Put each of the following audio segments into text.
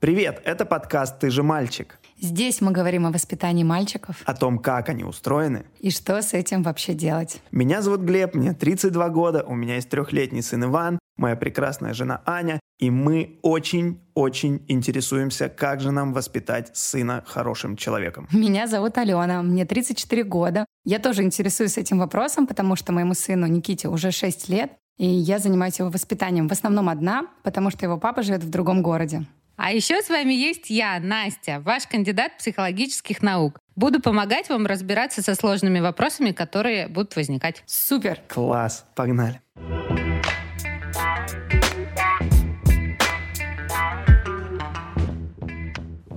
Привет, это подкаст «Ты же мальчик». Здесь мы говорим о воспитании мальчиков. О том, как они устроены. И что с этим вообще делать. Меня зовут Глеб, мне 32 года, у меня есть трехлетний сын Иван, моя прекрасная жена Аня, и мы очень-очень интересуемся, как же нам воспитать сына хорошим человеком. Меня зовут Алена, мне 34 года. Я тоже интересуюсь этим вопросом, потому что моему сыну Никите уже 6 лет, и я занимаюсь его воспитанием в основном одна, потому что его папа живет в другом городе. А еще с вами есть я, Настя, ваш кандидат психологических наук. Буду помогать вам разбираться со сложными вопросами, которые будут возникать. Супер! Класс, погнали.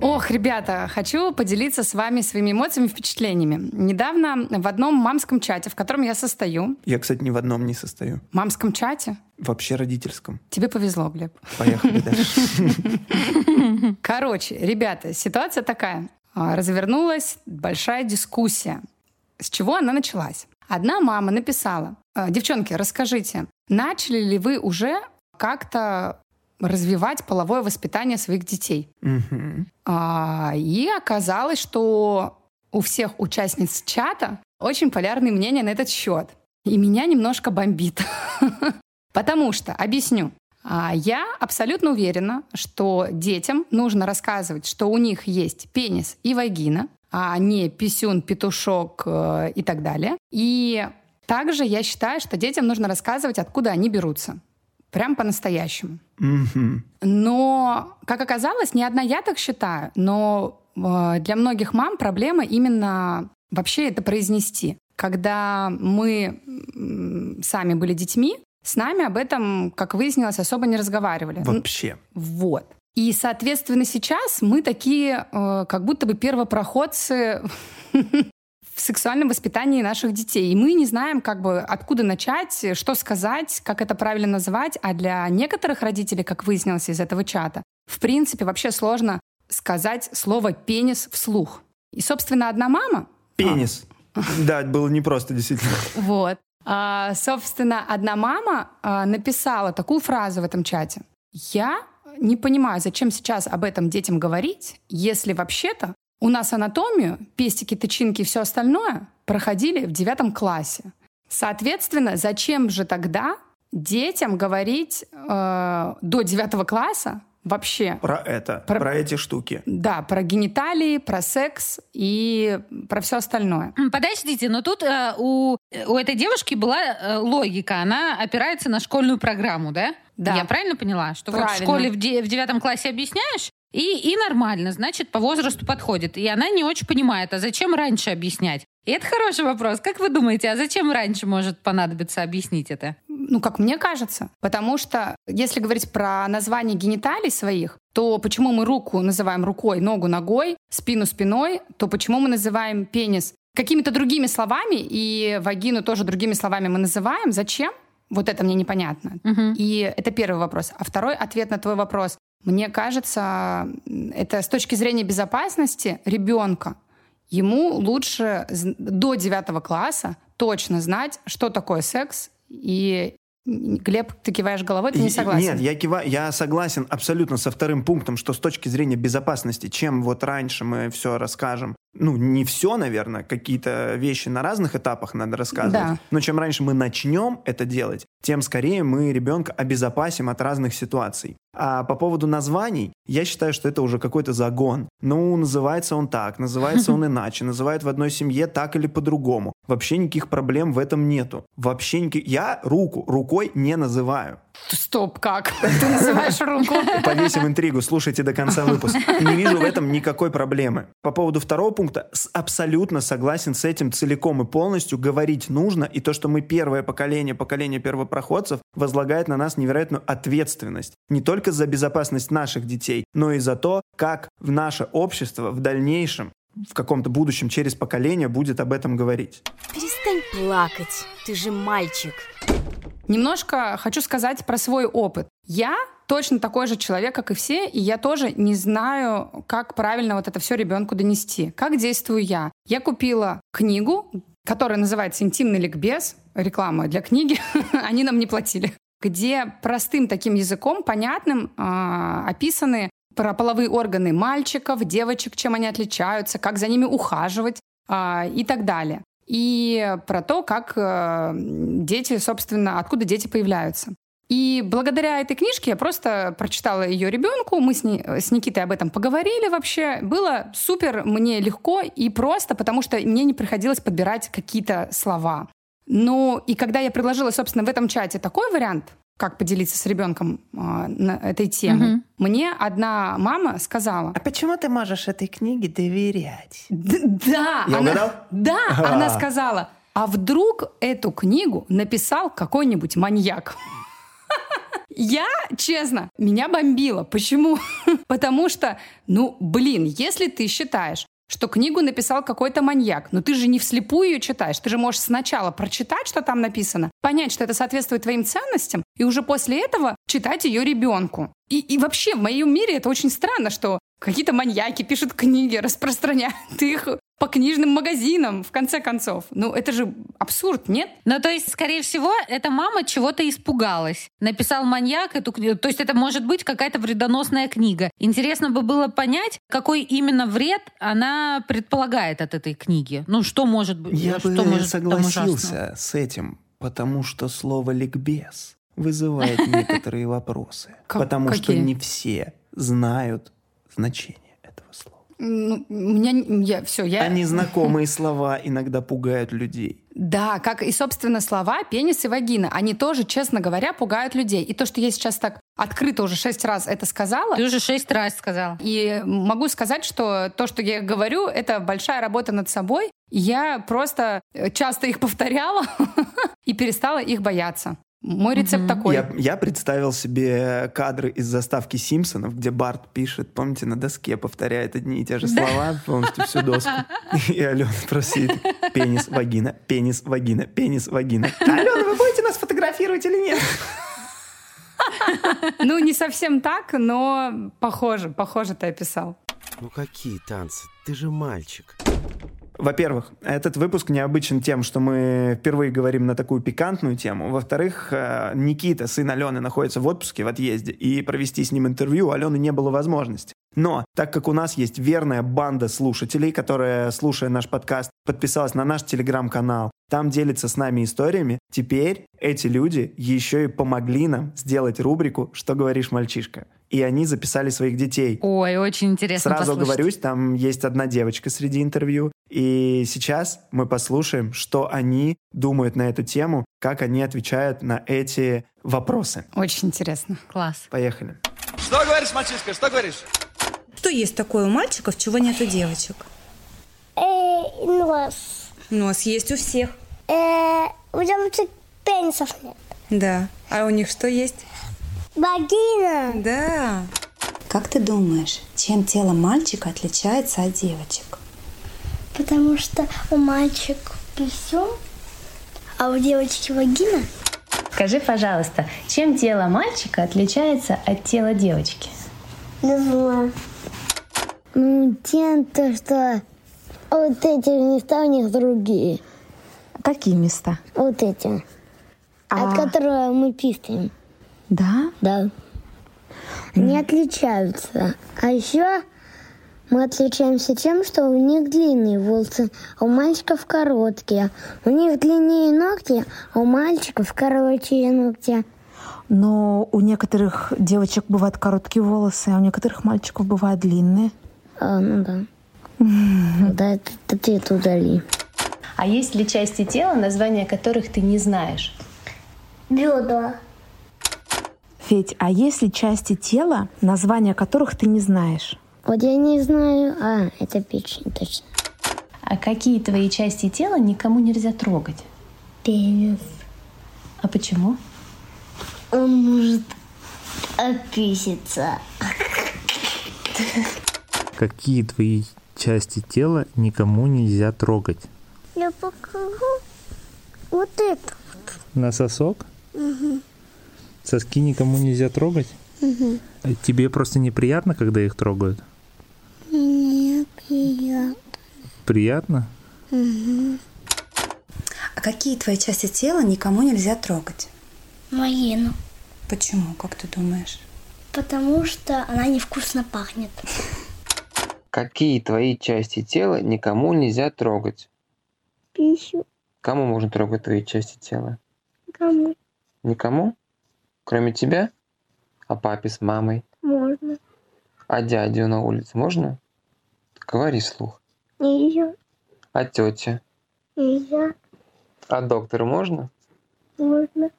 Ох, ребята, хочу поделиться с вами своими эмоциями и впечатлениями. Недавно в одном мамском чате, в котором я состою... Я, кстати, ни в одном не состою. Мамском чате? Вообще родительском. Тебе повезло, Глеб. Поехали дальше. Короче, ребята, ситуация такая. А, развернулась большая дискуссия. С чего она началась? Одна мама написала, «А, девчонки, расскажите, начали ли вы уже как-то развивать половое воспитание своих детей. Угу. А, и оказалось, что у всех участниц чата очень полярные мнения на этот счет. И меня немножко бомбит. Потому что, объясню, а, я абсолютно уверена, что детям нужно рассказывать, что у них есть пенис и вагина, а не писюн, петушок э, и так далее. И также я считаю, что детям нужно рассказывать, откуда они берутся. Прям по-настоящему. Mm-hmm. Но, как оказалось, не одна я так считаю, но э, для многих мам проблема именно вообще это произнести. Когда мы сами были детьми, с нами об этом, как выяснилось, особо не разговаривали. Вообще. Вот. И, соответственно, сейчас мы такие, э, как будто бы первопроходцы в сексуальном воспитании наших детей. И мы не знаем, как бы, откуда начать, что сказать, как это правильно называть. А для некоторых родителей, как выяснилось из этого чата, в принципе, вообще сложно сказать слово «пенис» вслух. И, собственно, одна мама... Пенис. А. Да, это было непросто, действительно. Вот. А, собственно, одна мама а, написала такую фразу в этом чате. «Я не понимаю, зачем сейчас об этом детям говорить, если вообще-то у нас анатомию, пестики, тычинки и все остальное проходили в девятом классе. Соответственно, зачем же тогда детям говорить э, до девятого класса вообще. Про это, про, про эти штуки. Да, про гениталии, про секс и про все остальное. Подождите, но тут э, у, у этой девушки была э, логика. Она опирается на школьную программу, да? Да. Я правильно поняла? Что правильно. вот в школе в, де- в девятом классе объясняешь, и, и нормально, значит, по возрасту подходит. И она не очень понимает, а зачем раньше объяснять? И это хороший вопрос. Как вы думаете, а зачем раньше может понадобиться объяснить это? Ну, как мне кажется. Потому что, если говорить про название гениталий своих, то почему мы руку называем рукой, ногу ногой, спину спиной, то почему мы называем пенис какими-то другими словами, и вагину тоже другими словами мы называем? Зачем? Вот это мне непонятно. Угу. И это первый вопрос. А второй ответ на твой вопрос. Мне кажется, это с точки зрения безопасности ребенка. Ему лучше до девятого класса точно знать, что такое секс и Глеб, ты киваешь головой, ты не согласен? Нет, я киваю, я согласен абсолютно со вторым пунктом, что с точки зрения безопасности, чем вот раньше мы все расскажем, ну, не все, наверное, какие-то вещи на разных этапах надо рассказывать, да. но чем раньше мы начнем это делать, тем скорее мы ребенка обезопасим от разных ситуаций. А по поводу названий, я считаю, что это уже какой-то загон. Ну, называется он так, называется он иначе, называют в одной семье так или по-другому. Вообще никаких проблем в этом нету. Вообще никаких... Я руку рукой не называю. Стоп, как? Ты называешь руку? Повесим интригу, слушайте до конца выпуска. Не вижу в этом никакой проблемы. По поводу второго пункта, абсолютно согласен с этим целиком и полностью. Говорить нужно, и то, что мы первое поколение, поколение первопроходцев, возлагает на нас невероятную ответственность. Не только за безопасность наших детей, но и за то, как в наше общество в дальнейшем в каком-то будущем через поколение будет об этом говорить. Перестань плакать, ты же мальчик. Немножко хочу сказать про свой опыт. Я точно такой же человек, как и все, и я тоже не знаю, как правильно вот это все ребенку донести. Как действую я? Я купила книгу, которая называется «Интимный ликбез», реклама для книги, они нам не платили, где простым таким языком, понятным, э, описаны про половые органы мальчиков, девочек, чем они отличаются, как за ними ухаживать а, и так далее. И про то, как э, дети, собственно, откуда дети появляются. И благодаря этой книжке я просто прочитала ее ребенку, мы с, ней, с Никитой об этом поговорили вообще. Было супер мне легко и просто, потому что мне не приходилось подбирать какие-то слова. Ну, и когда я предложила, собственно, в этом чате такой вариант, как поделиться с ребенком э, на этой темой, угу. мне одна мама сказала... А почему ты можешь этой книге доверять? да! Я она, угадал? Да, она сказала, а вдруг эту книгу написал какой-нибудь маньяк? Я, честно, меня бомбило. Почему? Потому что, ну, блин, если ты считаешь, что книгу написал какой-то маньяк, но ты же не вслепую ее читаешь, ты же можешь сначала прочитать, что там написано, понять, что это соответствует твоим ценностям, и уже после этого читать ее ребенку. И, и вообще в моем мире это очень странно, что какие-то маньяки пишут книги, распространяют их по книжным магазинам, в конце концов. Ну, это же абсурд, нет? Ну, то есть, скорее всего, эта мама чего-то испугалась. Написал маньяк эту книгу. То есть, это может быть какая-то вредоносная книга. Интересно бы было понять, какой именно вред она предполагает от этой книги. Ну, что может быть? Я что бы может согласился с этим, потому что слово «ликбез» вызывает некоторые вопросы. Потому что не все знают значение. Ну, у меня я все, я. А незнакомые слова иногда пугают людей. Да, как и, собственно, слова пенис и вагина. Они тоже, честно говоря, пугают людей. И то, что я сейчас так открыто уже шесть раз это сказала. Ты уже шесть раз сказала. И могу сказать, что то, что я говорю, это большая работа над собой. Я просто часто их повторяла и перестала их бояться. Мой рецепт угу. такой. Я, я представил себе кадры из заставки Симпсонов, где Барт пишет, помните, на доске повторяет одни и те же слова полностью всю доску. И Алена просит пенис, вагина, пенис, вагина, пенис, вагина. Алена, вы будете нас фотографировать или нет? Ну, не совсем так, но похоже, похоже ты описал. Ну какие танцы? Ты же мальчик. Во-первых, этот выпуск необычен тем, что мы впервые говорим на такую пикантную тему. Во-вторых, э, Никита, сын Алены, находится в отпуске, в отъезде, и провести с ним интервью у Алены не было возможности. Но так как у нас есть верная банда слушателей, которая, слушая наш подкаст, подписалась на наш телеграм-канал, там делится с нами историями, теперь эти люди еще и помогли нам сделать рубрику «Что говоришь, мальчишка?». И они записали своих детей. Ой, очень интересно Сразу послушать. говорюсь, там есть одна девочка среди интервью. И сейчас мы послушаем, что они думают на эту тему, как они отвечают на эти вопросы. Очень интересно. Класс. Поехали. Что говоришь, мальчишка, что говоришь? Что есть такое у мальчиков, чего нет у девочек? Э, нос. Нос есть у всех. Э, у девочек пенисов нет. Да. А у них что есть? Вагина. Да. Как ты думаешь, чем тело мальчика отличается от девочек? Потому что у мальчик писюн, а у девочки вагина. Скажи, пожалуйста, чем тело мальчика отличается от тела девочки? Не знаю. Ну, тем, то, что вот эти места у них другие. Какие места? Вот эти. А... От которых мы писаем. Да? Да. Они mm. отличаются. А еще мы отличаемся тем, что у них длинные волосы, а у мальчиков короткие. У них длиннее ногти, а у мальчиков короче ногти. Но у некоторых девочек бывают короткие волосы, а у некоторых мальчиков бывают длинные. А, ну да. Да, это ты это удали. А есть ли части тела, названия которых ты не знаешь? Бедра. Федь, а есть ли части тела, названия которых ты не знаешь? Вот я не знаю. А, это печень, точно. А какие твои части тела никому нельзя трогать? Пенис. А почему? Он может описиться. Какие твои части тела никому нельзя трогать? Я покажу вот это вот. На сосок? Угу. Соски никому нельзя трогать? Угу. Тебе просто неприятно, когда их трогают? Мне приятно. Приятно? Угу. А какие твои части тела никому нельзя трогать? Вагину. Почему, как ты думаешь? Потому что она невкусно пахнет. Какие твои части тела никому нельзя трогать? Пищу. Кому можно трогать твои части тела? Кому? Никому? Кроме тебя? А папе с мамой? Можно. А дядю на улице можно? Говори слух. Нельзя. А тетя? Нельзя. А доктор можно? Можно.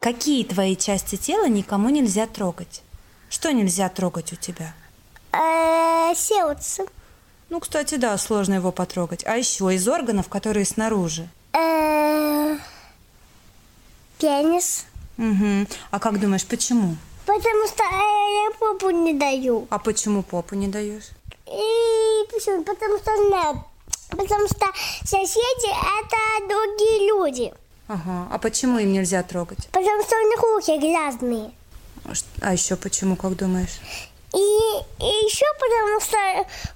Какие твои части тела никому нельзя трогать? Что нельзя трогать у тебя? Э, сердце. Ну, кстати, да, сложно его потрогать. А еще из органов, которые снаружи. Э, пенис. Угу. А как думаешь, почему? Потому что э, я попу не даю. А почему попу не даешь? Почему? Потому что нет. Потому что соседи это другие люди. Ага. А почему им нельзя трогать? Потому что у них руки грязные. А еще почему, как думаешь? И, и еще потому что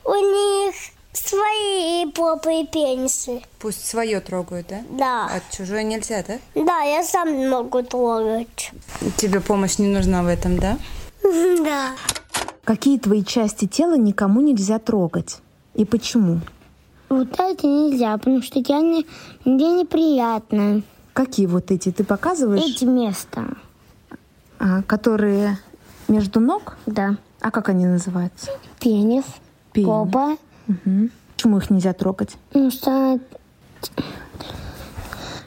у них свои попы и пенисы. Пусть свое трогают, да? Да. А чужое нельзя, да? Да, я сам могу трогать. Тебе помощь не нужна в этом, да? Да. Какие твои части тела никому нельзя трогать? И почему? Вот эти нельзя, потому что я не, мне неприятно. Какие вот эти? Ты показываешь? Эти места. А, которые между ног? Да. А как они называются? Пенис, Пенис. попа. Угу. Почему их нельзя трогать? Потому что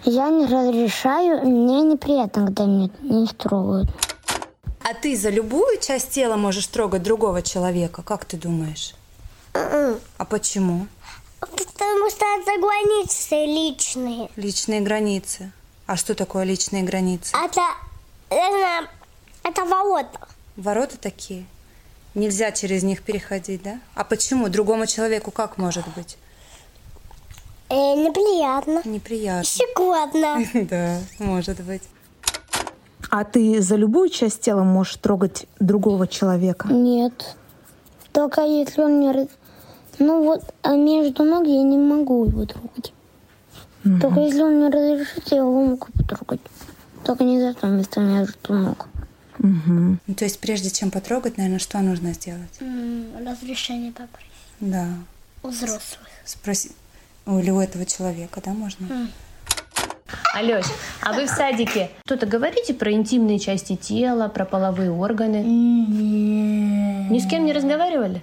я не разрешаю, мне неприятно, когда меня не трогают. А ты за любую часть тела можешь трогать другого человека, как ты думаешь? А почему? Потому что это границы личные. Личные границы. А что такое личные границы? Это, это, это ворота. Ворота такие? Нельзя через них переходить, да? А почему? Другому человеку как может быть? Э, неприятно. Неприятно. Щекотно. Да, может быть. А ты за любую часть тела можешь трогать другого человека? Нет. Только если он не... Ну вот, а между ног я не могу его трогать. Только если он мне разрешит, я его могу потрогать. Только не за то место между ног. Угу. Ну, то есть прежде чем потрогать, наверное, что нужно сделать? разрешение попросить. Да. У взрослых. Спроси. Или у этого человека, да, можно? Алёсь, а вы в садике что-то говорите про интимные части тела, про половые органы? Ни с кем не разговаривали?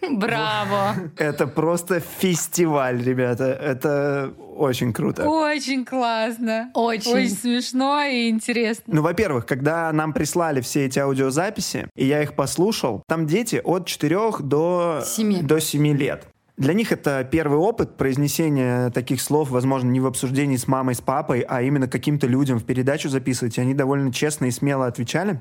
Браво! Это просто фестиваль, ребята. Это очень круто. Очень классно. Очень. Очень смешно и интересно. Ну, во-первых, когда нам прислали все эти аудиозаписи, и я их послушал, там дети от 4 до, Семи. до 7 лет. Для них это первый опыт произнесения таких слов, возможно, не в обсуждении с мамой, с папой, а именно каким-то людям в передачу записывать. И они довольно честно и смело отвечали.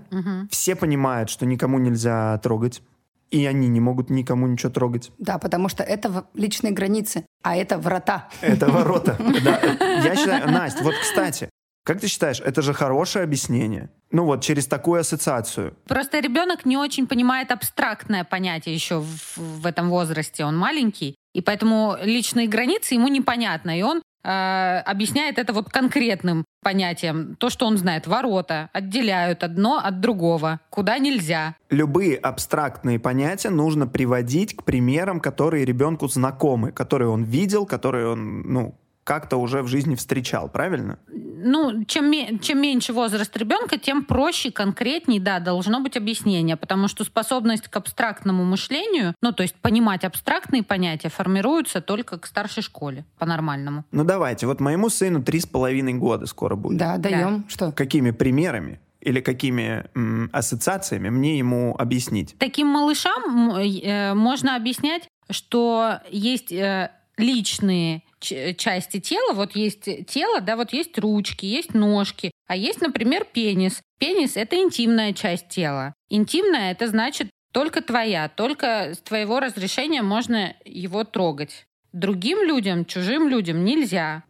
Все понимают, что никому нельзя трогать. И они не могут никому ничего трогать. Да, потому что это личные границы, а это врата. Это ворота. Да. Я считаю, Настя, вот, кстати, как ты считаешь, это же хорошее объяснение? Ну вот, через такую ассоциацию. Просто ребенок не очень понимает абстрактное понятие еще в, в этом возрасте. Он маленький, и поэтому личные границы ему непонятно. И он э, объясняет это вот конкретным понятием. То, что он знает. Ворота отделяют одно от другого. Куда нельзя. Любые абстрактные понятия нужно приводить к примерам, которые ребенку знакомы, которые он видел, которые он, ну, как-то уже в жизни встречал, правильно? Ну, чем, чем меньше возраст ребенка, тем проще, конкретней, да, должно быть объяснение, потому что способность к абстрактному мышлению, ну, то есть понимать абстрактные понятия, формируется только к старшей школе, по-нормальному. Ну давайте, вот моему сыну три с половиной года скоро будет. Да, даем. Что? Какими примерами или какими м, ассоциациями мне ему объяснить? Таким малышам э, можно объяснять, что есть э, личные части тела, вот есть тело, да, вот есть ручки, есть ножки, а есть, например, пенис. Пенис — это интимная часть тела. Интимная — это значит только твоя, только с твоего разрешения можно его трогать. Другим людям, чужим людям нельзя.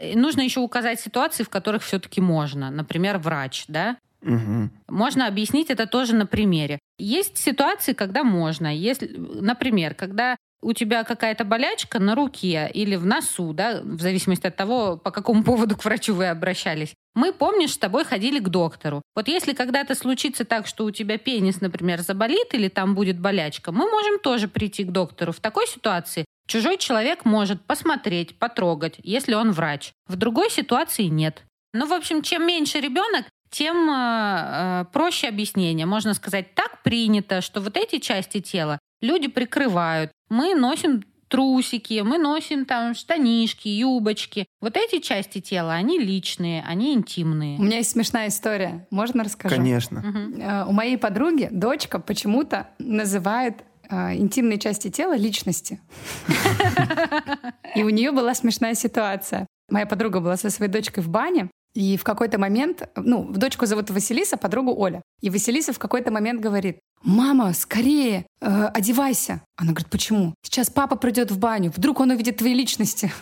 И нужно еще указать ситуации, в которых все-таки можно. Например, врач, да? мгм. Можно объяснить это тоже на примере. Есть ситуации, когда можно. Если, например, когда у тебя какая-то болячка на руке или в носу, да, в зависимости от того, по какому поводу к врачу вы обращались, мы, помнишь, с тобой ходили к доктору. Вот если когда-то случится так, что у тебя пенис, например, заболит или там будет болячка, мы можем тоже прийти к доктору. В такой ситуации чужой человек может посмотреть, потрогать, если он врач. В другой ситуации нет. Ну, в общем, чем меньше ребенок, тем э, э, проще объяснение. Можно сказать, так принято, что вот эти части тела люди прикрывают. Мы носим трусики, мы носим там штанишки, юбочки. Вот эти части тела, они личные, они интимные. У меня есть смешная история. Можно расскажу? Конечно. Угу. У моей подруги дочка почему-то называет э, интимные части тела личности. И у нее была смешная ситуация. Моя подруга была со своей дочкой в бане, и в какой-то момент, ну, дочку зовут Василиса, подругу Оля. И Василиса в какой-то момент говорит, мама, скорее, э, одевайся. Она говорит, почему? Сейчас папа придет в баню, вдруг он увидит твои личности.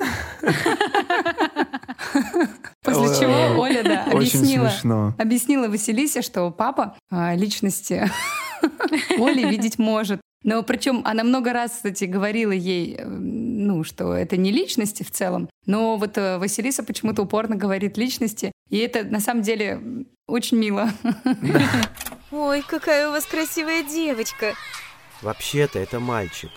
После чего Оля, да, объяснила, объяснила Василисе, что папа э, личности Оли видеть может. Но причем она много раз, кстати, говорила ей, э, ну, что это не личности в целом. Но вот э, Василиса почему-то упорно говорит личности. И это на самом деле очень мило. Ой, какая у вас красивая девочка. Вообще-то это мальчик.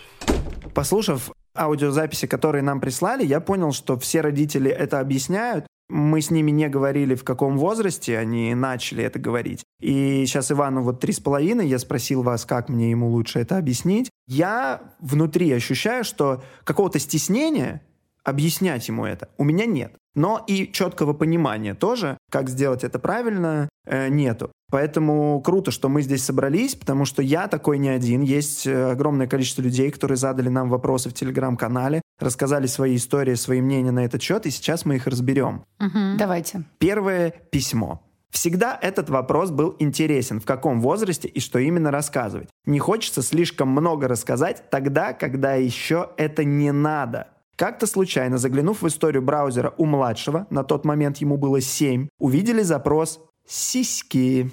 Послушав аудиозаписи, которые нам прислали, я понял, что все родители это объясняют, мы с ними не говорили, в каком возрасте они начали это говорить. И сейчас Ивану вот три с половиной, я спросил вас, как мне ему лучше это объяснить. Я внутри ощущаю, что какого-то стеснения объяснять ему это у меня нет. Но и четкого понимания тоже, как сделать это правильно, э, нету. Поэтому круто, что мы здесь собрались, потому что я такой не один. Есть э, огромное количество людей, которые задали нам вопросы в телеграм-канале, рассказали свои истории, свои мнения на этот счет, и сейчас мы их разберем. Угу. Давайте. Первое письмо. Всегда этот вопрос был интересен, в каком возрасте и что именно рассказывать. Не хочется слишком много рассказать тогда, когда еще это не надо. Как-то случайно, заглянув в историю браузера у младшего, на тот момент ему было 7, увидели запрос «сиськи».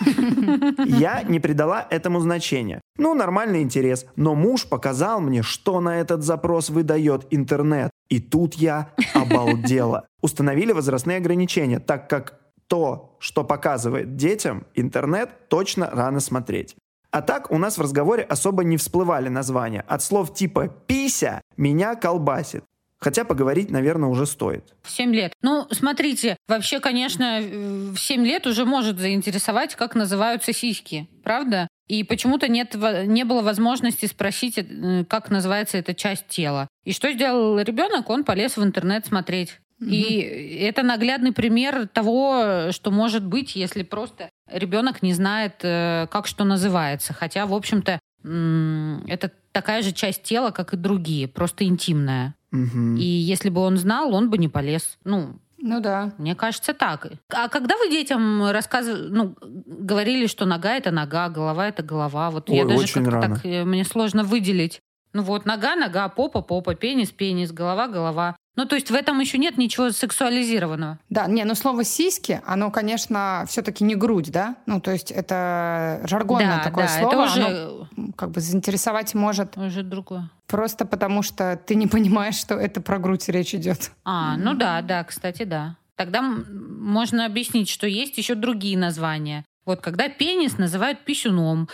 Я не придала этому значения. Ну, нормальный интерес. Но муж показал мне, что на этот запрос выдает интернет. И тут я обалдела. Установили возрастные ограничения, так как то, что показывает детям интернет, точно рано смотреть. А так у нас в разговоре особо не всплывали названия. От слов типа «пися» меня колбасит. Хотя поговорить, наверное, уже стоит. 7 лет. Ну, смотрите, вообще, конечно, в 7 лет уже может заинтересовать, как называются сиськи. Правда? И почему-то нет, не было возможности спросить, э, как называется эта часть тела. И что сделал ребенок? Он полез в интернет смотреть. И это наглядный пример того, что может быть, если просто ребенок не знает, э, как что называется. Хотя, в общем-то, это такая же часть тела, как и другие, просто интимная. Угу. И если бы он знал, он бы не полез. Ну, ну да. Мне кажется, так. А когда вы детям рассказывали, ну, говорили, что нога это нога, голова это голова, вот Ой, я даже как-то так, э, мне сложно выделить. Ну вот, нога, нога, попа, попа, пенис, пенис, голова, голова. Ну, то есть в этом еще нет ничего сексуализированного. Да, не, но слово сиськи, оно, конечно, все-таки не грудь, да? Ну, то есть это жаргонное да, такое да, слово. Это уже... Оно, как бы заинтересовать может. Уже другое. Просто потому что ты не понимаешь, что это про грудь речь идет. А, ну да, да, кстати, да. Тогда можно объяснить, что есть еще другие названия. Вот когда пенис называют писюном,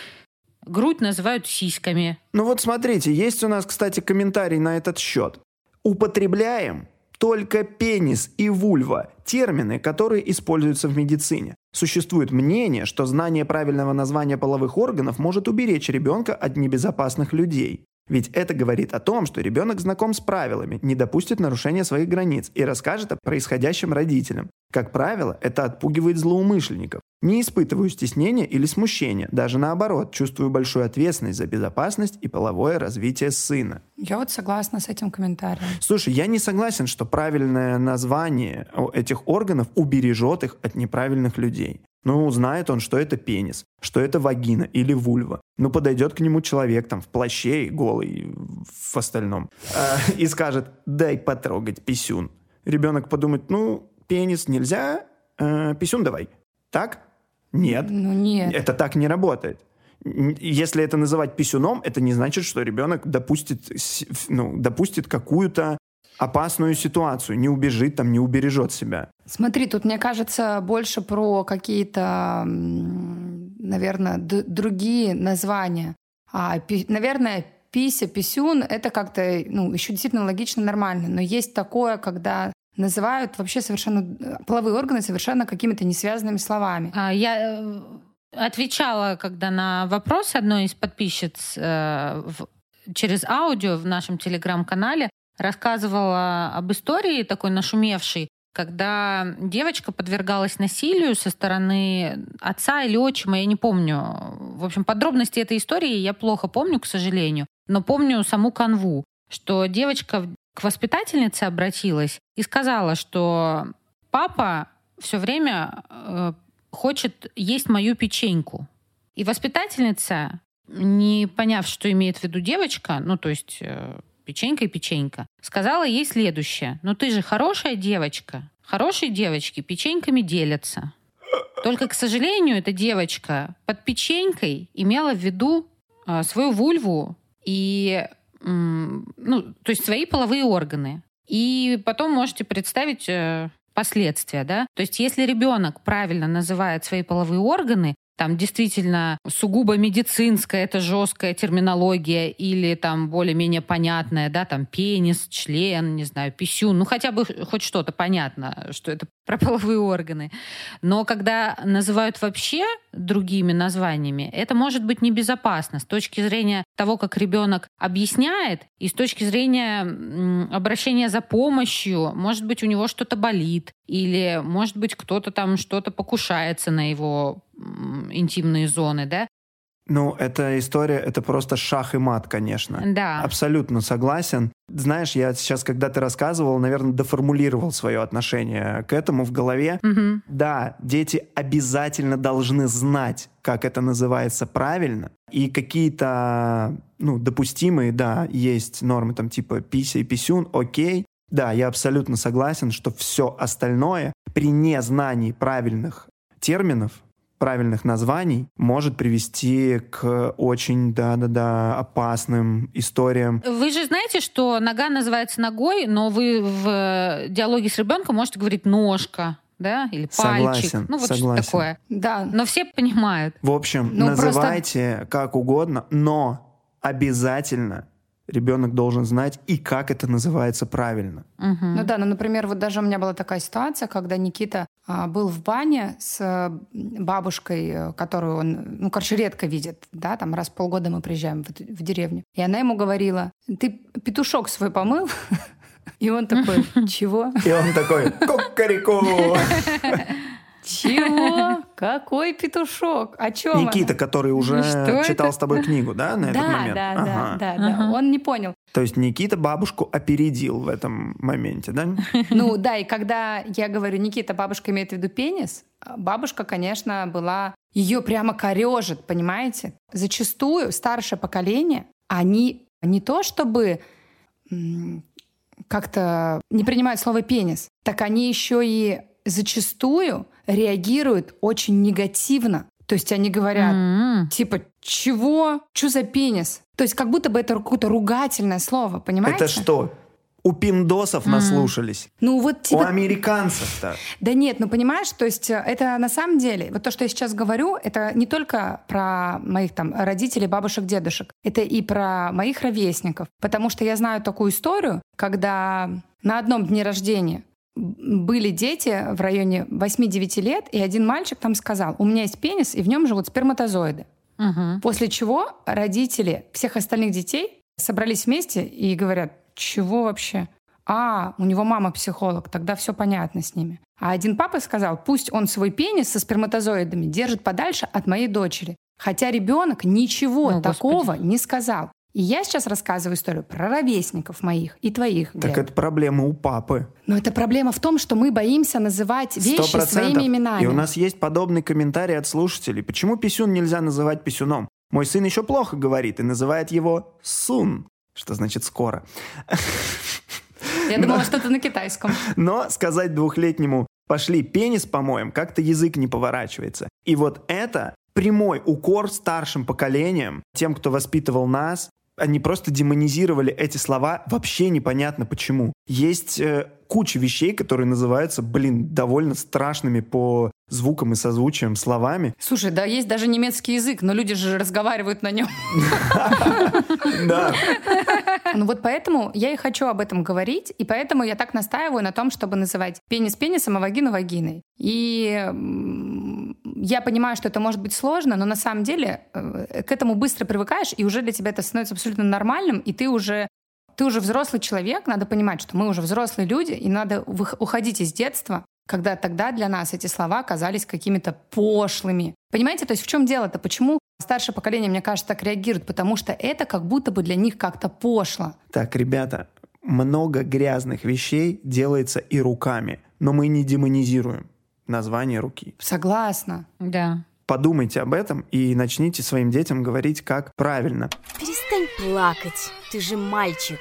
грудь называют сиськами. Ну вот смотрите, есть у нас, кстати, комментарий на этот счет. Употребляем только пенис и вульва – термины, которые используются в медицине. Существует мнение, что знание правильного названия половых органов может уберечь ребенка от небезопасных людей. Ведь это говорит о том, что ребенок знаком с правилами, не допустит нарушения своих границ и расскажет о происходящем родителям. Как правило, это отпугивает злоумышленников. Не испытываю стеснения или смущения, даже наоборот, чувствую большую ответственность за безопасность и половое развитие сына. Я вот согласна с этим комментарием. Слушай, я не согласен, что правильное название этих органов убережет их от неправильных людей. Ну, знает он, что это пенис, что это вагина или вульва. Ну, подойдет к нему человек там в плаще и голый в остальном э, и скажет, дай потрогать писюн. Ребенок подумает, ну, пенис нельзя, э, писюн давай. Так? Нет. Ну, нет. Это так не работает. Если это называть писюном, это не значит, что ребенок допустит, ну, допустит какую-то опасную ситуацию, не убежит там, не убережет себя. Смотри, тут мне кажется больше про какие-то, наверное, другие названия. А, пи, наверное, пися, писюн — это как-то ну, еще действительно логично, нормально. Но есть такое, когда называют вообще совершенно половые органы совершенно какими-то несвязанными словами. А, я э, отвечала, когда на вопрос одной из подписчиц э, в, через аудио в нашем телеграм-канале рассказывала об истории такой нашумевшей, когда девочка подвергалась насилию со стороны отца или отчима, я не помню. В общем, подробности этой истории я плохо помню, к сожалению, но помню саму канву, что девочка к воспитательнице обратилась и сказала, что папа все время э, хочет есть мою печеньку. И воспитательница, не поняв, что имеет в виду девочка, ну то есть э, печенька и печенька, сказала ей следующее. Ну ты же хорошая девочка. Хорошие девочки печеньками делятся. Только, к сожалению, эта девочка под печенькой имела в виду э, свою вульву и, ну, то есть свои половые органы. И потом можете представить э, последствия, да? То есть если ребенок правильно называет свои половые органы, там действительно сугубо медицинская, это жесткая терминология или там более-менее понятная, да, там пенис, член, не знаю, писюн, ну хотя бы хоть что-то понятно, что это про половые органы. Но когда называют вообще другими названиями, это может быть небезопасно с точки зрения того, как ребенок объясняет, и с точки зрения обращения за помощью, может быть, у него что-то болит, или, может быть, кто-то там что-то покушается на его интимные зоны, да? Ну, эта история, это просто шах и мат, конечно. Да. Абсолютно согласен. Знаешь, я сейчас, когда ты рассказывал, наверное, доформулировал свое отношение к этому в голове. Угу. Да, дети обязательно должны знать, как это называется правильно. И какие-то, ну, допустимые, да, есть нормы там типа пися и писюн, окей. Да, я абсолютно согласен, что все остальное при незнании правильных терминов правильных названий может привести к очень, да-да-да, опасным историям. Вы же знаете, что нога называется ногой, но вы в диалоге с ребенком можете говорить ножка, да, или пальчик. Согласен, ну, вот согласен. что такое. Да. Но все понимают. В общем, ну, называйте просто... как угодно, но обязательно ребенок должен знать и как это называется правильно. Угу. Ну да, ну, например, вот даже у меня была такая ситуация, когда Никита был в бане с бабушкой, э, которую он, ну, короче, редко видит, да, там раз в полгода мы приезжаем в, в деревню. И она ему говорила, ты петушок свой помыл? И он такой, чего? И он такой, кукареку! Чего? Какой петушок? О чем Никита, который уже читал с тобой книгу, да, на этот момент? Да, да, да, да. Он не понял. То есть Никита бабушку опередил в этом моменте, да? Ну да, и когда я говорю, Никита, бабушка имеет в виду пенис, бабушка, конечно, была... Ее прямо корежит, понимаете? Зачастую старшее поколение, они не то чтобы как-то не принимают слово пенис, так они еще и зачастую реагируют очень негативно. То есть они говорят, mm-hmm. типа, чего? Что за пенис? То есть как будто бы это какое-то ругательное слово, понимаете? Это что? У пиндосов mm. наслушались. Ну вот типа... У американцев-то. Да нет, ну понимаешь, то есть э, это на самом деле, вот то, что я сейчас говорю, это не только про моих там родителей, бабушек, дедушек, это и про моих ровесников. Потому что я знаю такую историю, когда на одном дне рождения были дети в районе 8-9 лет, и один мальчик там сказал, у меня есть пенис, и в нем живут сперматозоиды. Угу. После чего родители всех остальных детей собрались вместе и говорят, чего вообще? А, у него мама психолог, тогда все понятно с ними. А один папа сказал, пусть он свой пенис со сперматозоидами держит подальше от моей дочери. Хотя ребенок ничего ну, такого Господи. не сказал. И я сейчас рассказываю историю про ровесников моих и твоих. Так Глеб. это проблема у папы. Но это проблема в том, что мы боимся называть вещи 100%. своими именами. И у нас есть подобный комментарий от слушателей. Почему писюн нельзя называть писюном? Мой сын еще плохо говорит и называет его сун, что значит скоро. Я думала, что это на китайском. Но сказать двухлетнему «пошли пенис помоем» как-то язык не поворачивается. И вот это прямой укор старшим поколениям, тем, кто воспитывал нас. Они просто демонизировали эти слова вообще непонятно почему. Есть э, куча вещей, которые называются, блин, довольно страшными по звукам и созвучиям словами. Слушай, да есть даже немецкий язык, но люди же разговаривают на нем. Да. Ну вот поэтому я и хочу об этом говорить, и поэтому я так настаиваю на том, чтобы называть пенис пенисом, а вагину вагиной. И я понимаю, что это может быть сложно, но на самом деле э, к этому быстро привыкаешь, и уже для тебя это становится абсолютно нормальным, и ты уже ты уже взрослый человек, надо понимать, что мы уже взрослые люди, и надо уходить из детства, когда тогда для нас эти слова казались какими-то пошлыми. Понимаете, то есть в чем дело-то? Почему старшее поколение, мне кажется, так реагирует? Потому что это как будто бы для них как-то пошло. Так, ребята, много грязных вещей делается и руками, но мы не демонизируем название руки. Согласна. Да. Подумайте об этом и начните своим детям говорить, как правильно. Перестань плакать, ты же мальчик.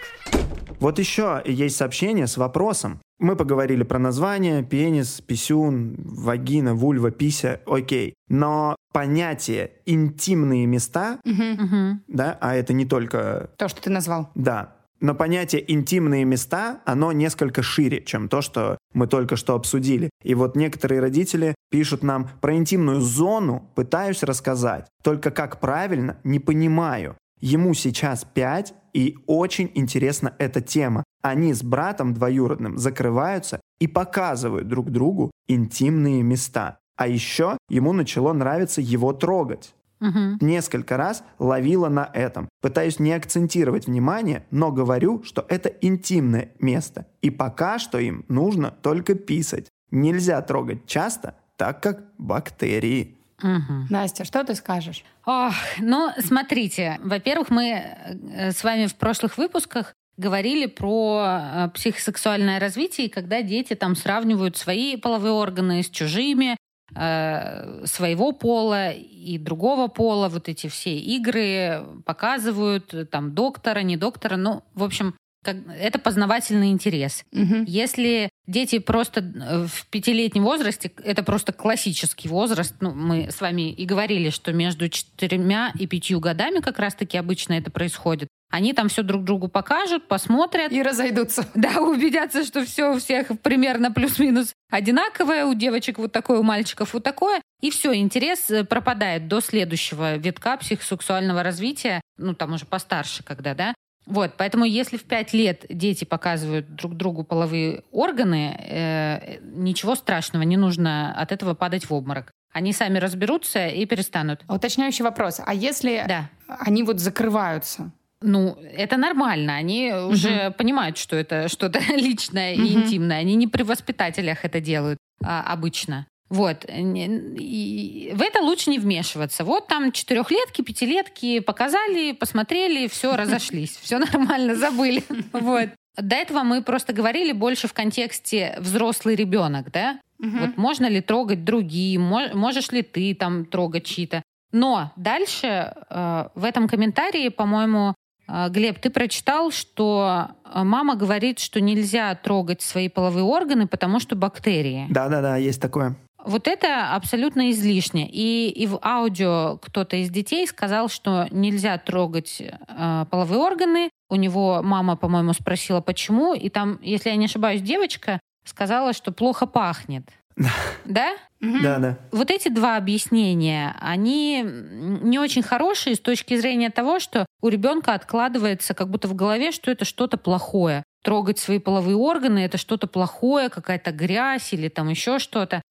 Вот еще есть сообщение с вопросом. Мы поговорили про название, пенис, писюн, вагина, вульва, пися, окей. Но понятие интимные места, угу. да, а это не только... То, что ты назвал. Да, но понятие «интимные места», оно несколько шире, чем то, что мы только что обсудили. И вот некоторые родители пишут нам про интимную зону, пытаюсь рассказать, только как правильно, не понимаю. Ему сейчас пять, и очень интересна эта тема. Они с братом двоюродным закрываются и показывают друг другу интимные места. А еще ему начало нравиться его трогать. Угу. Несколько раз ловила на этом. Пытаюсь не акцентировать внимание, но говорю, что это интимное место. И пока что им нужно только писать. Нельзя трогать часто, так как бактерии. Угу. Настя, что ты скажешь? Ох, ну, смотрите, во-первых, мы э, с вами в прошлых выпусках говорили про э, психосексуальное развитие, когда дети там сравнивают свои половые органы с чужими, Э, своего пола и другого пола, вот эти все игры показывают, там, доктора, не доктора, ну, в общем, как, это познавательный интерес. Угу. Если дети просто э, в пятилетнем возрасте, это просто классический возраст, ну, мы с вами и говорили, что между четырьмя и пятью годами как раз-таки обычно это происходит. Они там все друг другу покажут, посмотрят. И разойдутся. Да, убедятся, что все у всех примерно плюс-минус одинаковое. У девочек вот такое, у мальчиков вот такое. И все, интерес э, пропадает до следующего витка психосексуального развития. Ну, там уже постарше когда, да. Вот, поэтому если в пять лет дети показывают друг другу половые органы, э, ничего страшного, не нужно от этого падать в обморок. Они сами разберутся и перестанут. Уточняющий вопрос. А если да. они вот закрываются? Ну, это нормально. Они угу. уже понимают, что это что-то личное угу. и интимное. Они не при воспитателях это делают а, обычно. Вот. И в это лучше не вмешиваться. Вот там четырехлетки, пятилетки показали, посмотрели, все, разошлись. Все нормально, забыли. Вот. До этого мы просто говорили больше в контексте взрослый ребенок, да? Угу. Вот можно ли трогать другие, можешь ли ты там трогать чьи-то. Но дальше э, в этом комментарии, по-моему, Глеб, ты прочитал, что э, мама говорит, что нельзя трогать свои половые органы, потому что бактерии. Да-да-да, есть такое. Вот это абсолютно излишне. И, и в аудио кто-то из детей сказал, что нельзя трогать э, половые органы. У него мама, по-моему, спросила, почему. И там, если я не ошибаюсь, девочка сказала, что плохо пахнет. Да? Да, да. Вот эти два объяснения, они не очень хорошие с точки зрения того, что у ребенка откладывается как будто в голове, что это что-то плохое. Трогать свои половые органы это что-то плохое, какая-то грязь или там еще что-то.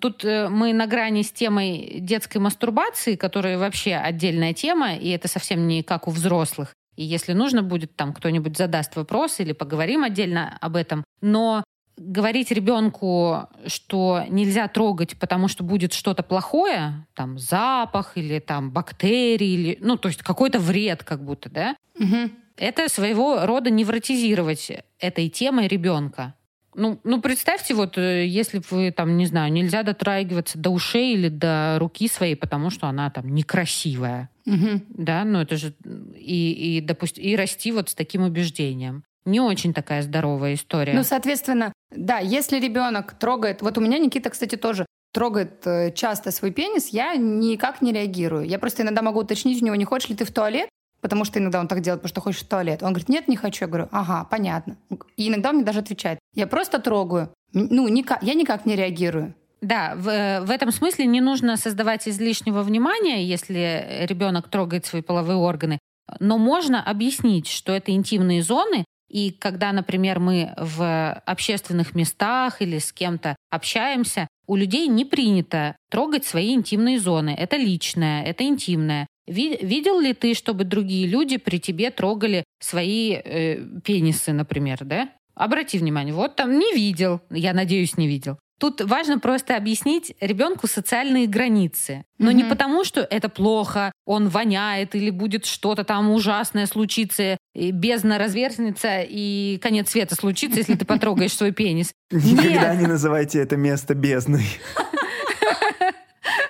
Тут э, мы на грани с темой детской мастурбации, которая вообще отдельная тема, и это совсем не как у взрослых. И если нужно будет, там кто-нибудь задаст вопрос или поговорим отдельно об этом. Но говорить ребенку, что нельзя трогать, потому что будет что-то плохое, там запах или там бактерии, или, ну, то есть какой-то вред как будто, да? Угу. Это своего рода невротизировать этой темой ребенка. Ну, ну, представьте, вот, э, если вы, там, не знаю, нельзя дотрагиваться до ушей или до руки своей, потому что она там некрасивая. Угу. Да, ну это же и, и, допустим, и расти вот с таким убеждением. Не очень такая здоровая история. Ну, соответственно, да, если ребенок трогает... Вот у меня Никита, кстати, тоже трогает э, часто свой пенис, я никак не реагирую. Я просто иногда могу уточнить у него, не хочешь ли ты в туалет, потому что иногда он так делает, потому что хочешь в туалет. Он говорит, нет, не хочу. Я говорю, ага, понятно. И иногда он мне даже отвечает, я просто трогаю. Ну, никак, я никак не реагирую. Да, в, в этом смысле не нужно создавать излишнего внимания, если ребенок трогает свои половые органы. Но можно объяснить, что это интимные зоны, и когда, например, мы в общественных местах или с кем-то общаемся, у людей не принято трогать свои интимные зоны. Это личное, это интимное. Видел ли ты, чтобы другие люди при тебе трогали свои э, пенисы, например, да? Обрати внимание, вот там не видел, я надеюсь, не видел. Тут важно просто объяснить ребенку социальные границы. Но mm-hmm. не потому, что это плохо, он воняет или будет что-то там ужасное случиться, и бездна разверзнется и конец света случится, если ты потрогаешь свой пенис. Никогда не называйте это место бездной.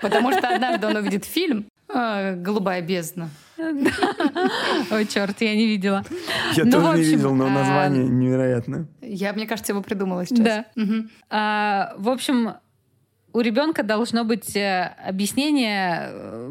Потому что однажды он увидит фильм а, «Голубая бездна». Ой, черт, я не видела. Я ну, тоже общем, не видел, но название а... невероятно. Я, мне кажется, его придумала сейчас. Да. Угу. А, в общем, у ребенка должно быть э, объяснение э,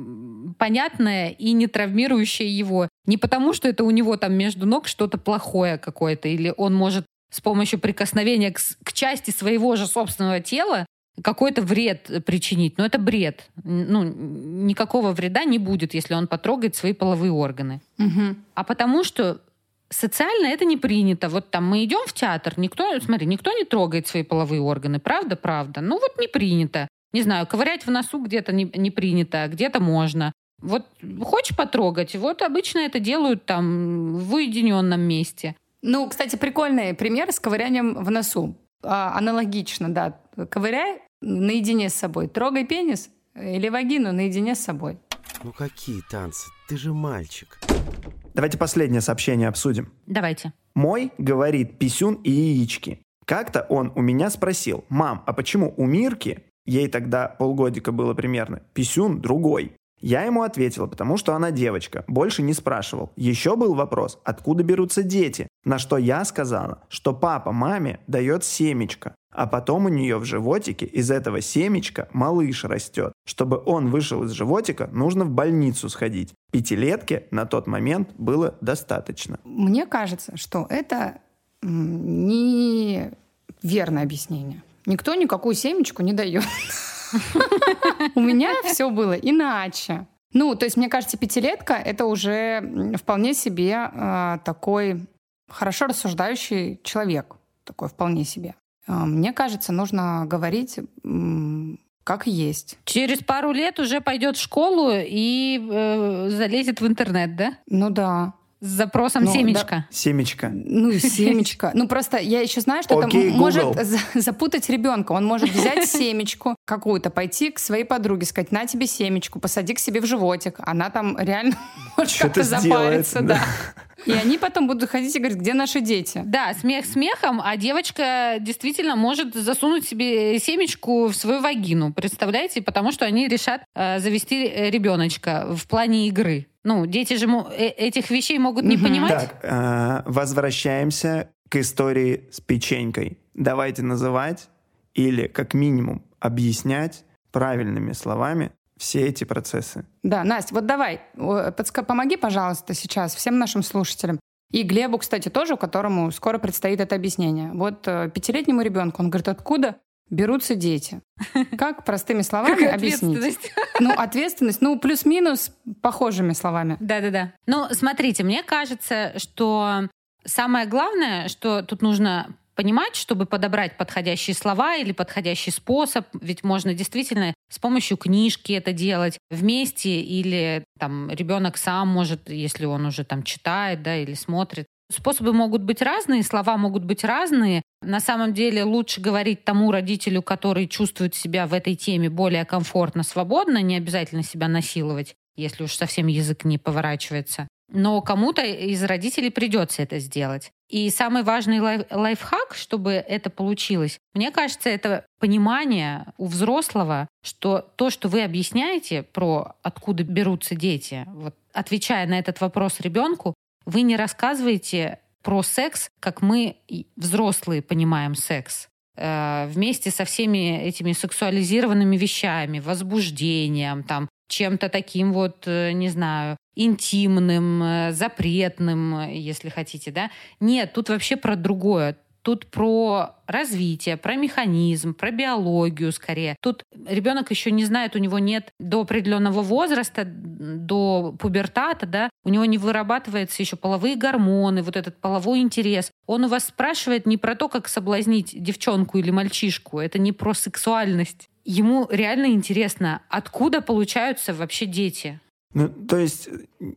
понятное и не травмирующее его. Не потому, что это у него там между ног что-то плохое какое-то, или он может с помощью прикосновения к, к части своего же собственного тела какой-то вред причинить. Но это бред. Ну, никакого вреда не будет, если он потрогает свои половые органы. Угу. А потому что социально это не принято. Вот там мы идем в театр, никто, смотри, никто не трогает свои половые органы. Правда, правда. Ну вот не принято. Не знаю, ковырять в носу где-то не, не принято, где-то можно. Вот хочешь потрогать, вот обычно это делают там в уединенном месте. Ну, кстати, прикольный пример с ковырянием в носу. А, аналогично, да. Ковыряй наедине с собой. Трогай пенис или вагину наедине с собой. Ну какие танцы? Ты же мальчик. Давайте последнее сообщение обсудим. Давайте. Мой говорит писюн и яички. Как-то он у меня спросил, мам, а почему у Мирки, ей тогда полгодика было примерно, писюн другой? Я ему ответила, потому что она девочка, больше не спрашивал. Еще был вопрос, откуда берутся дети, на что я сказала, что папа маме дает семечко, а потом у нее в животике из этого семечка малыш растет. Чтобы он вышел из животика, нужно в больницу сходить. Пятилетке на тот момент было достаточно. Мне кажется, что это не верное объяснение. Никто никакую семечку не дает. У меня все было иначе. Ну, то есть, мне кажется, пятилетка — это уже вполне себе э, такой хорошо рассуждающий человек. Такой вполне себе. Э, мне кажется, нужно говорить э, как есть. Через пару лет уже пойдет в школу и э, залезет в интернет, да? Ну да. С запросом ну, семечко. Да. Семечко. Ну, семечко. Ну, просто я еще знаю, что okay, это может запутать ребенка. Он может взять семечку какую-то, пойти к своей подруге, сказать, на тебе семечку, посади к себе в животик. Она там реально может как-то запариться. Да. И они потом будут ходить и говорить, где наши дети? Да, смех смехом, а девочка действительно может засунуть себе семечку в свою вагину, представляете? Потому что они решат э, завести ребеночка в плане игры. Ну, дети же э, этих вещей могут не понимать. Так, э, возвращаемся к истории с печенькой. Давайте называть или как минимум объяснять правильными словами все эти процессы. Да, Настя, вот давай, помоги, пожалуйста, сейчас всем нашим слушателям. И Глебу, кстати, тоже, которому скоро предстоит это объяснение. Вот э, пятилетнему ребенку, он говорит, откуда берутся дети. Как простыми словами объяснить? Ну, ответственность, ну, плюс-минус похожими словами. Да-да-да. Ну, смотрите, мне кажется, что самое главное, что тут нужно понимать, чтобы подобрать подходящие слова или подходящий способ. Ведь можно действительно с помощью книжки это делать вместе или там ребенок сам может, если он уже там читает, да, или смотрит, Способы могут быть разные, слова могут быть разные. На самом деле лучше говорить тому родителю, который чувствует себя в этой теме более комфортно, свободно, не обязательно себя насиловать, если уж совсем язык не поворачивается. Но кому-то из родителей придется это сделать. И самый важный лайф лайфхак, чтобы это получилось, мне кажется, это понимание у взрослого, что то, что вы объясняете про откуда берутся дети, вот отвечая на этот вопрос ребенку, вы не рассказываете про секс, как мы, взрослые, понимаем секс. э, вместе со всеми этими сексуализированными вещами, возбуждением, там, чем-то таким вот, э, не знаю, интимным, э, запретным, если хотите, да. Нет, тут вообще про другое. Тут про развитие, про механизм, про биологию скорее. Тут ребенок еще не знает, у него нет до определенного возраста, до пубертата, да, у него не вырабатывается еще половые гормоны, вот этот половой интерес. Он у вас спрашивает не про то, как соблазнить девчонку или мальчишку, это не про сексуальность. Ему реально интересно, откуда получаются вообще дети. Ну, то есть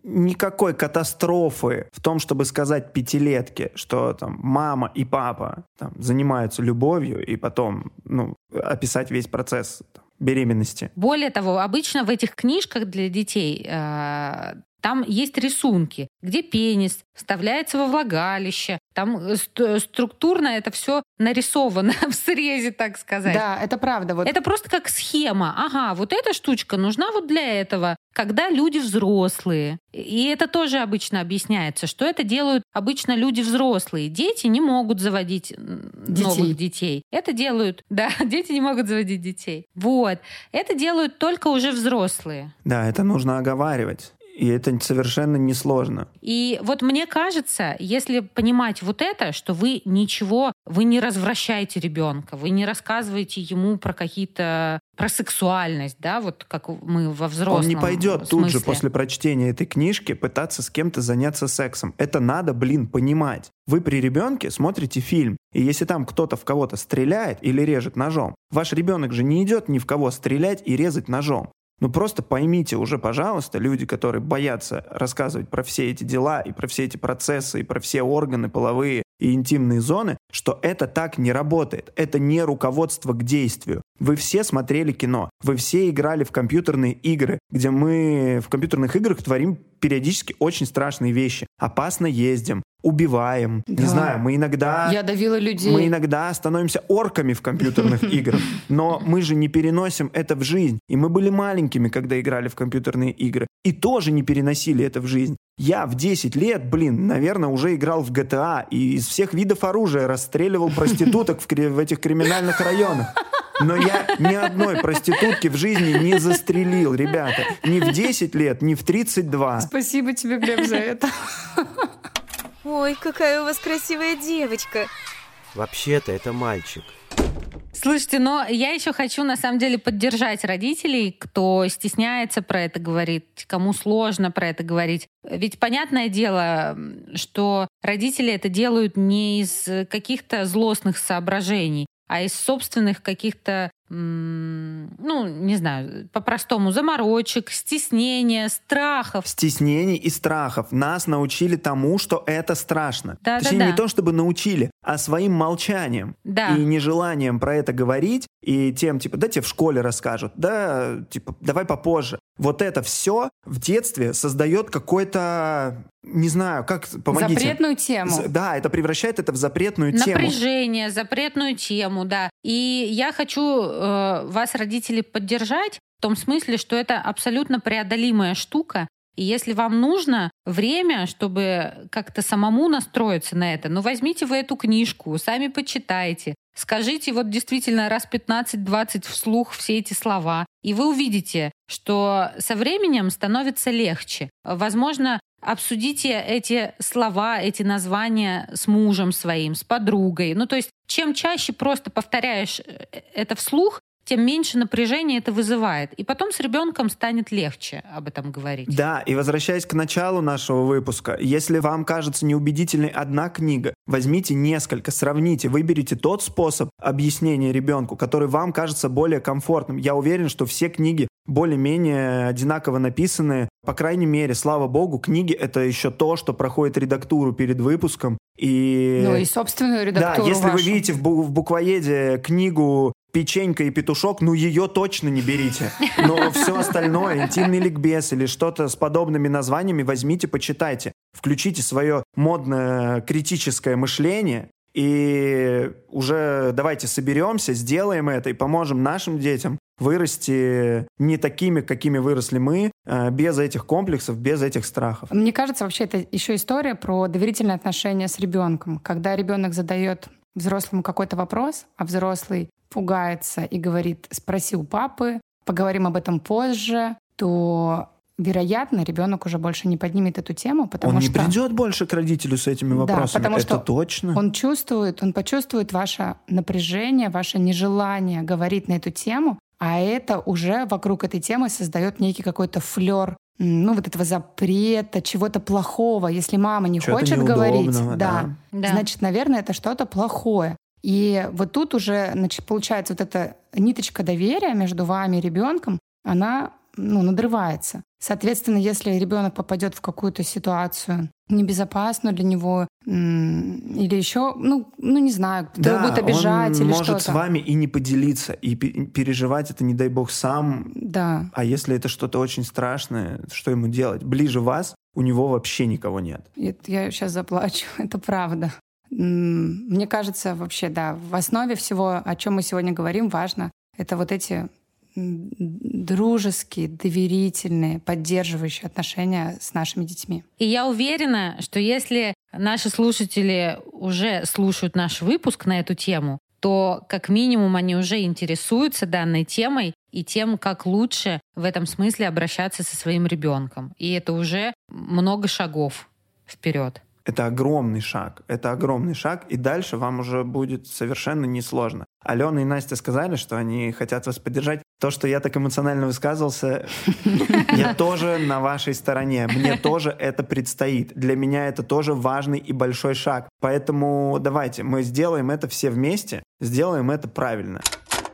никакой катастрофы в том, чтобы сказать пятилетке, что там мама и папа там, занимаются любовью, и потом ну, описать весь процесс там, беременности. Более того, обычно в этих книжках для детей э, там есть рисунки, где пенис вставляется во влагалище. Там э, структурно это все нарисовано в срезе, так сказать. Да, это правда. Вот. Это просто как схема. Ага, вот эта штучка нужна вот для этого, когда люди взрослые. И это тоже обычно объясняется, что это делают обычно люди взрослые. Дети не могут заводить детей. новых детей. Это делают, да, дети не могут заводить детей. Вот. Это делают только уже взрослые. Да, это нужно оговаривать. И это совершенно несложно. И вот мне кажется, если понимать вот это, что вы ничего, вы не развращаете ребенка, вы не рассказываете ему про какие-то про сексуальность, да, вот как мы во взрослом Он не пойдет тут же после прочтения этой книжки пытаться с кем-то заняться сексом. Это надо, блин, понимать. Вы при ребенке смотрите фильм, и если там кто-то в кого-то стреляет или режет ножом, ваш ребенок же не идет ни в кого стрелять и резать ножом. Ну просто поймите уже, пожалуйста, люди, которые боятся рассказывать про все эти дела и про все эти процессы и про все органы половые и интимные зоны, что это так не работает. Это не руководство к действию. Вы все смотрели кино, вы все играли в компьютерные игры, где мы в компьютерных играх творим периодически очень страшные вещи. Опасно ездим, убиваем. Да. Не знаю, мы иногда... Я давила людей. Мы иногда становимся орками в компьютерных играх. Но мы же не переносим это в жизнь. И мы были маленькими, когда играли в компьютерные игры. И тоже не переносили это в жизнь. Я в 10 лет, блин, наверное, уже играл в GTA и из всех видов оружия расстреливал проституток в, в этих криминальных районах. Но я ни одной проститутки в жизни не застрелил, ребята. Ни в 10 лет, ни в 32. Спасибо тебе, Глеб, за это. Ой, какая у вас красивая девочка. Вообще-то это мальчик. Слушайте, но я еще хочу на самом деле поддержать родителей, кто стесняется про это говорить, кому сложно про это говорить. Ведь понятное дело, что родители это делают не из каких-то злостных соображений, а из собственных каких-то ну, не знаю, по-простому, заморочек, стеснения, страхов. Стеснений и страхов. Нас научили тому, что это страшно. Да, Точнее, да, да. не то чтобы научили, а своим молчанием да. и нежеланием про это говорить, и тем, типа, да тебе в школе расскажут, да, типа, давай попозже. Вот это все в детстве создает какой-то не знаю, как помогите. Запретную тему. Да, это превращает это в запретную Напряжение, тему. Напряжение, запретную тему, да. И я хочу э, вас, родители, поддержать в том смысле, что это абсолютно преодолимая штука. И если вам нужно время, чтобы как-то самому настроиться на это, ну возьмите вы эту книжку, сами почитайте, скажите вот действительно раз 15-20 вслух все эти слова, и вы увидите, что со временем становится легче. Возможно, обсудите эти слова, эти названия с мужем своим, с подругой. Ну, то есть, чем чаще просто повторяешь э, это вслух, тем меньше напряжения это вызывает. И потом с ребенком станет легче об этом говорить. Да, и возвращаясь к началу нашего выпуска, если вам кажется неубедительной одна книга, возьмите несколько, сравните, выберите тот способ объяснения ребенку, который вам кажется более комфортным. Я уверен, что все книги более-менее одинаково написаны. По крайней мере, слава богу, книги — это еще то, что проходит редактуру перед выпуском. И... Ну и собственную редактуру Да, если вашу. вы видите в, бу- в буквоеде книгу печенька и петушок, ну ее точно не берите. Но все остальное, интимный ликбез или что-то с подобными названиями возьмите, почитайте. Включите свое модное критическое мышление и уже давайте соберемся, сделаем это и поможем нашим детям вырасти не такими, какими выросли мы, а без этих комплексов, без этих страхов. Мне кажется, вообще это еще история про доверительные отношения с ребенком. Когда ребенок задает взрослому какой-то вопрос, а взрослый пугается и говорит «спроси у папы», «поговорим об этом позже», то вероятно, ребенок уже больше не поднимет эту тему, потому он что... Он не придет больше к родителю с этими вопросами. Да, потому Это что точно. Он чувствует, он почувствует ваше напряжение, ваше нежелание говорить на эту тему, а это уже вокруг этой темы создает некий какой-то флер ну, вот этого запрета, чего-то плохого. Если мама не Чего-то хочет говорить, да, да, Да. значит, наверное, это что-то плохое. И вот тут уже, значит, получается вот эта ниточка доверия между вами и ребенком, она ну, надрывается. Соответственно, если ребенок попадет в какую-то ситуацию небезопасную для него или еще, ну, ну не знаю, кто его будет обижать он или может что-то. с вами и не поделиться, и пе- переживать это, не дай бог, сам. Да. А если это что-то очень страшное, что ему делать? Ближе вас у него вообще никого нет. Это я сейчас заплачу, это правда. Мне кажется, вообще, да, в основе всего, о чем мы сегодня говорим, важно, это вот эти дружеские, доверительные, поддерживающие отношения с нашими детьми. И я уверена, что если наши слушатели уже слушают наш выпуск на эту тему, то как минимум они уже интересуются данной темой и тем, как лучше в этом смысле обращаться со своим ребенком. И это уже много шагов вперед. Это огромный шаг. Это огромный шаг, и дальше вам уже будет совершенно несложно. Алена и Настя сказали, что они хотят вас поддержать. То, что я так эмоционально высказывался, я тоже на вашей стороне. Мне тоже это предстоит. Для меня это тоже важный и большой шаг. Поэтому давайте, мы сделаем это все вместе, сделаем это правильно.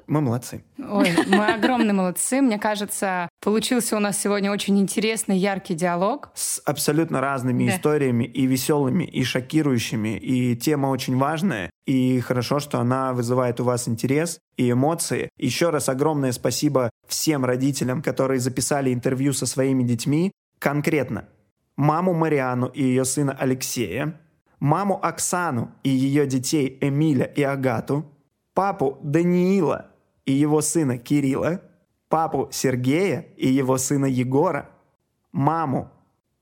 Мы молодцы. Ой, мы огромные молодцы. Мне кажется, получился у нас сегодня очень интересный, яркий диалог. С абсолютно разными Да. историями, и веселыми, и шокирующими. И тема очень важная. И хорошо, что она вызывает у вас интерес и эмоции. Еще раз огромное спасибо всем родителям, которые записали интервью со своими детьми. Конкретно маму Мариану и ее сына Алексея, маму Оксану и ее детей Эмиля и Агату, папу Даниила и его сына Кирилла, папу Сергея и его сына Егора, маму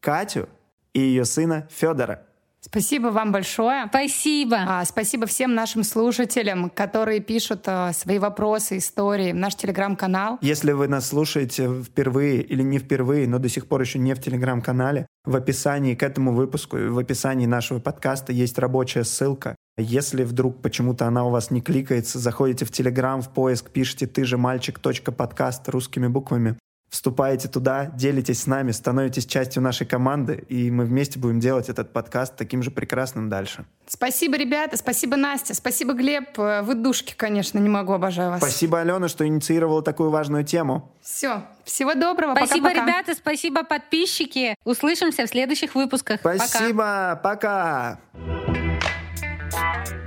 Катю и ее сына Федора. Спасибо вам большое. Спасибо. А, спасибо всем нашим слушателям, которые пишут а, свои вопросы, истории в наш телеграм-канал. Если вы нас слушаете впервые или не впервые, но до сих пор еще не в телеграм-канале, в описании к этому выпуску и в описании нашего подкаста есть рабочая ссылка. Если вдруг почему-то она у вас не кликается, заходите в Телеграм, в поиск, пишите «ты же мальчик. подкаст» русскими буквами. Вступаете туда, делитесь с нами, становитесь частью нашей команды, и мы вместе будем делать этот подкаст таким же прекрасным дальше. Спасибо, ребята, спасибо, Настя, спасибо, Глеб. Вы душки, конечно, не могу, обожаю вас. Спасибо, Алена, что инициировала такую важную тему. Все, всего доброго, Спасибо, пока-пока. ребята, спасибо, подписчики. Услышимся в следующих выпусках. Пока. Спасибо, пока. Bye.